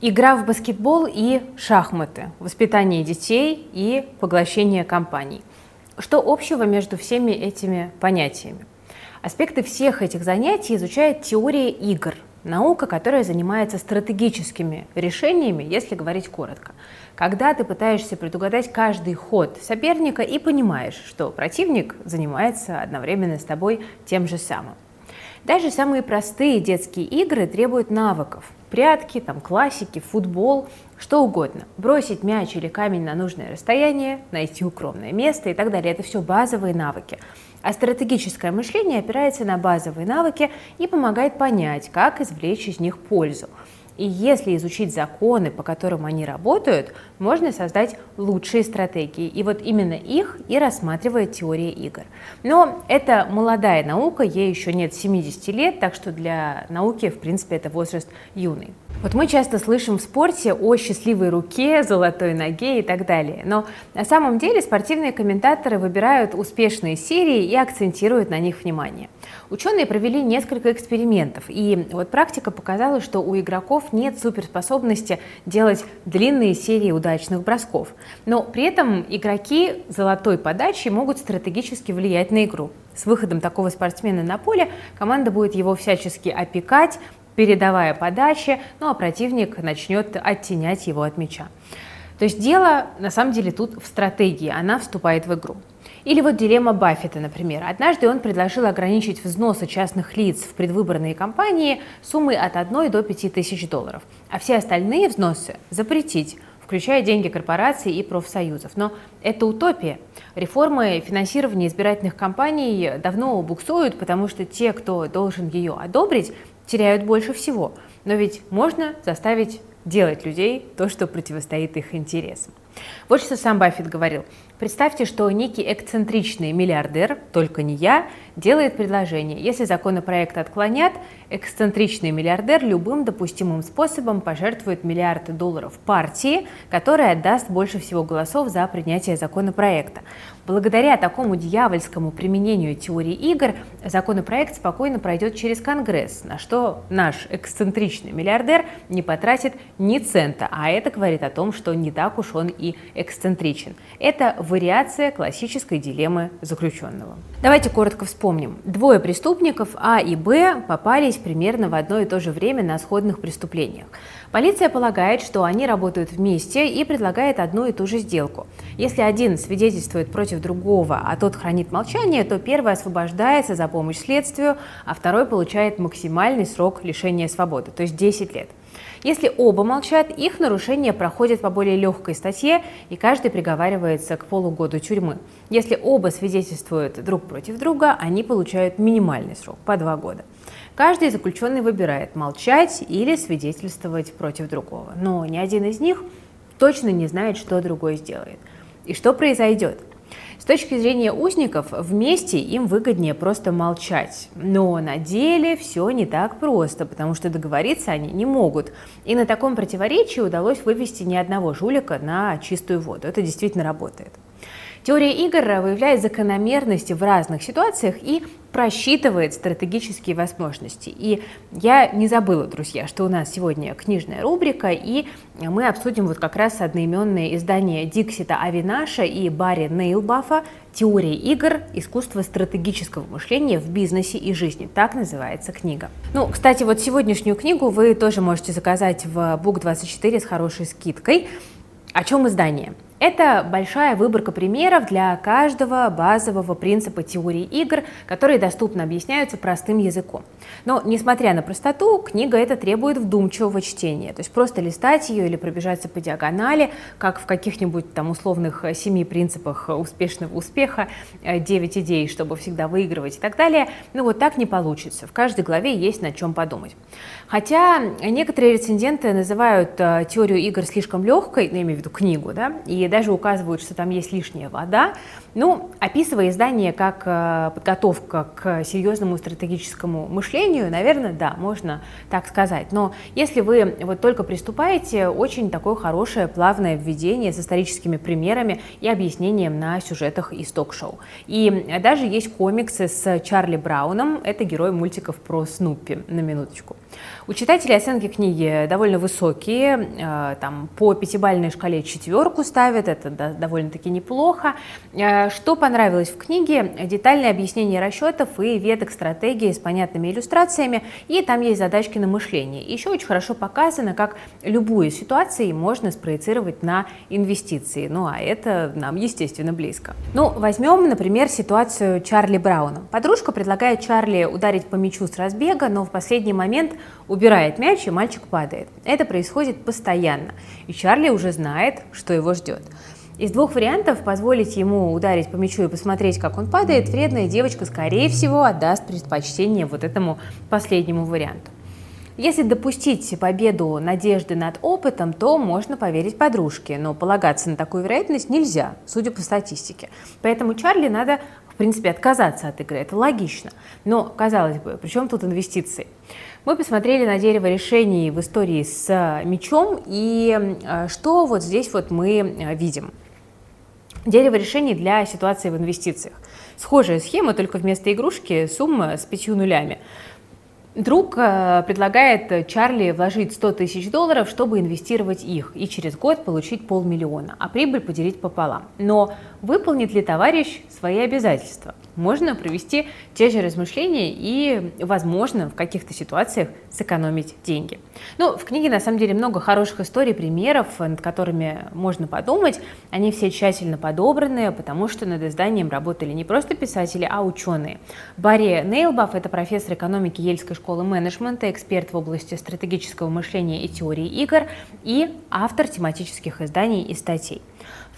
Игра в баскетбол и шахматы, воспитание детей и поглощение компаний. Что общего между всеми этими понятиями? Аспекты всех этих занятий изучает теория игр, наука, которая занимается стратегическими решениями, если говорить коротко. Когда ты пытаешься предугадать каждый ход соперника и понимаешь, что противник занимается одновременно с тобой тем же самым. Даже самые простые детские игры требуют навыков. Прятки, там, классики, футбол, что угодно. Бросить мяч или камень на нужное расстояние, найти укромное место и так далее. Это все базовые навыки. А стратегическое мышление опирается на базовые навыки и помогает понять, как извлечь из них пользу. И если изучить законы, по которым они работают, можно создать лучшие стратегии. И вот именно их и рассматривает теория игр. Но это молодая наука, ей еще нет 70 лет, так что для науки, в принципе, это возраст юный. Вот мы часто слышим в спорте о счастливой руке, золотой ноге и так далее. Но на самом деле спортивные комментаторы выбирают успешные серии и акцентируют на них внимание. Ученые провели несколько экспериментов, и вот практика показала, что у игроков нет суперспособности делать длинные серии удачных бросков. Но при этом игроки золотой подачи могут стратегически влиять на игру. С выходом такого спортсмена на поле команда будет его всячески опекать, передавая подачи, ну а противник начнет оттенять его от мяча. То есть дело на самом деле тут в стратегии, она вступает в игру. Или вот дилемма Баффета, например. Однажды он предложил ограничить взносы частных лиц в предвыборные кампании суммой от 1 до 5 тысяч долларов, а все остальные взносы запретить, включая деньги корпораций и профсоюзов. Но это утопия. Реформы финансирования избирательных кампаний давно буксуют, потому что те, кто должен ее одобрить, теряют больше всего. Но ведь можно заставить делать людей то, что противостоит их интересам. Вот что сам Баффет говорил. Представьте, что некий эксцентричный миллиардер, только не я, делает предложение. Если законопроект отклонят, эксцентричный миллиардер любым допустимым способом пожертвует миллиарды долларов партии, которая даст больше всего голосов за принятие законопроекта. Благодаря такому дьявольскому применению теории игр законопроект спокойно пройдет через Конгресс, на что наш эксцентричный миллиардер не потратит ни цента, а это говорит о том, что не так уж он и эксцентричен. Это вариация классической дилеммы заключенного. Давайте коротко вспомним. Двое преступников А и Б попались примерно в одно и то же время на сходных преступлениях. Полиция полагает, что они работают вместе и предлагает одну и ту же сделку. Если один свидетельствует против другого, а тот хранит молчание, то первый освобождается за помощь следствию, а второй получает максимальный срок лишения свободы, то есть 10 лет. Если оба молчат, их нарушение проходит по более легкой статье, и каждый приговаривается к полугоду тюрьмы. Если оба свидетельствуют друг против друга, они получают минимальный срок по два года. Каждый заключенный выбирает молчать или свидетельствовать против другого, но ни один из них точно не знает, что другой сделает. И что произойдет? С точки зрения узников, вместе им выгоднее просто молчать. Но на деле все не так просто, потому что договориться они не могут. И на таком противоречии удалось вывести ни одного жулика на чистую воду. Это действительно работает. Теория игр выявляет закономерности в разных ситуациях и просчитывает стратегические возможности. И я не забыла, друзья, что у нас сегодня книжная рубрика, и мы обсудим вот как раз одноименные издания Диксита Авинаша и Барри Нейлбафа «Теория игр. Искусство стратегического мышления в бизнесе и жизни». Так называется книга. Ну, кстати, вот сегодняшнюю книгу вы тоже можете заказать в Book24 с хорошей скидкой. О чем издание? Это большая выборка примеров для каждого базового принципа теории игр, которые доступно объясняются простым языком. Но, несмотря на простоту, книга эта требует вдумчивого чтения. То есть просто листать ее или пробежаться по диагонали, как в каких-нибудь там условных семи принципах успешного успеха, 9 э, идей, чтобы всегда выигрывать и так далее, ну вот так не получится. В каждой главе есть над чем подумать. Хотя некоторые рецензенты называют э, теорию игр слишком легкой, ну, я имею в виду книгу, да, и даже указывают, что там есть лишняя вода. Ну, описывая издание как э, подготовка к серьезному стратегическому мышлению, наверное, да, можно так сказать. Но если вы вот только приступаете, очень такое хорошее плавное введение с историческими примерами и объяснением на сюжетах из ток-шоу. И даже есть комиксы с Чарли Брауном, это герой мультиков про Снуппи, на минуточку. У читателей оценки книги довольно высокие, э, там по пятибалльной шкале четверку ставят, это довольно-таки неплохо. Э, что понравилось в книге? Детальное объяснение расчетов и веток стратегии с понятными иллюстрациями, и там есть задачки на мышление. Еще очень хорошо показано, как любую ситуацию можно спроецировать на инвестиции, ну а это нам, естественно, близко. Ну, возьмем, например, ситуацию Чарли Брауна. Подружка предлагает Чарли ударить по мячу с разбега, но в последний момент убирает мяч, и мальчик падает. Это происходит постоянно, и Чарли уже знает, что его ждет. Из двух вариантов позволить ему ударить по мячу и посмотреть, как он падает, вредная девочка, скорее всего, отдаст предпочтение вот этому последнему варианту. Если допустить победу надежды над опытом, то можно поверить подружке, но полагаться на такую вероятность нельзя, судя по статистике. Поэтому Чарли надо, принципе, отказаться от игры, это логично. Но, казалось бы, при чем тут инвестиции? Мы посмотрели на дерево решений в истории с мечом, и э, что вот здесь вот мы э, видим? Дерево решений для ситуации в инвестициях. Схожая схема, только вместо игрушки сумма с пятью нулями. Друг э, предлагает Чарли вложить 100 тысяч долларов, чтобы инвестировать их и через год получить полмиллиона, а прибыль поделить пополам. Но выполнит ли товарищ свои обязательства? Можно провести те же размышления и, возможно, в каких-то ситуациях сэкономить деньги. Ну, в книге на самом деле много хороших историй, примеров, над которыми можно подумать. Они все тщательно подобраны, потому что над изданием работали не просто писатели, а ученые. Барри Нейлбаф – это профессор экономики Ельской школы менеджмента, эксперт в области стратегического мышления и теории игр и автор тематических изданий и статей.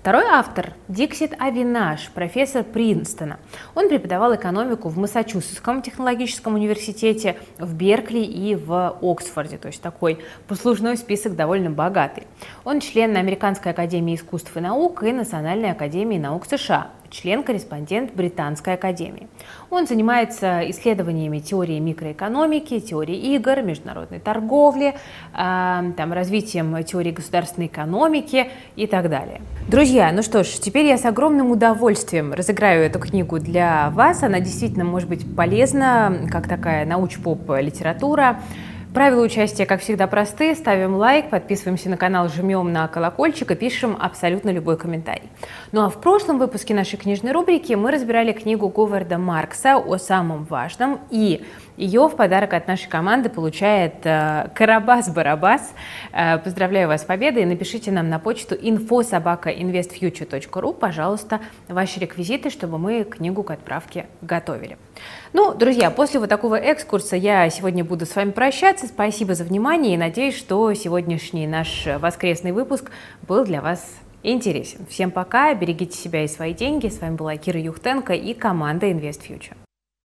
Второй автор – Диксит Авинаш, профессор Принстона. Он преподавал экономику в Массачусетском технологическом университете, в Беркли и в Оксфорде, то есть такой послужной список довольно богатый. Он член Американской академии искусств и наук и Национальной академии наук США член-корреспондент Британской академии. Он занимается исследованиями теории микроэкономики, теории игр, международной торговли, э, там, развитием теории государственной экономики и так далее. Друзья, ну что ж, теперь я с огромным удовольствием разыграю эту книгу для вас. Она действительно может быть полезна, как такая науч-поп литература. Правила участия, как всегда, просты. Ставим лайк, подписываемся на канал, жмем на колокольчик и пишем абсолютно любой комментарий. Ну а в прошлом выпуске нашей книжной рубрики мы разбирали книгу Говарда Маркса о самом важном и ее в подарок от нашей команды получает э, Карабас-Барабас. Э, поздравляю вас с победой. Напишите нам на почту info.sobaka.investfuture.ru, пожалуйста, ваши реквизиты, чтобы мы книгу к отправке готовили. Ну, друзья, после вот такого экскурса я сегодня буду с вами прощаться. Спасибо за внимание и надеюсь, что сегодняшний наш воскресный выпуск был для вас интересен. Всем пока, берегите себя и свои деньги. С вами была Кира Юхтенко и команда Invest Future.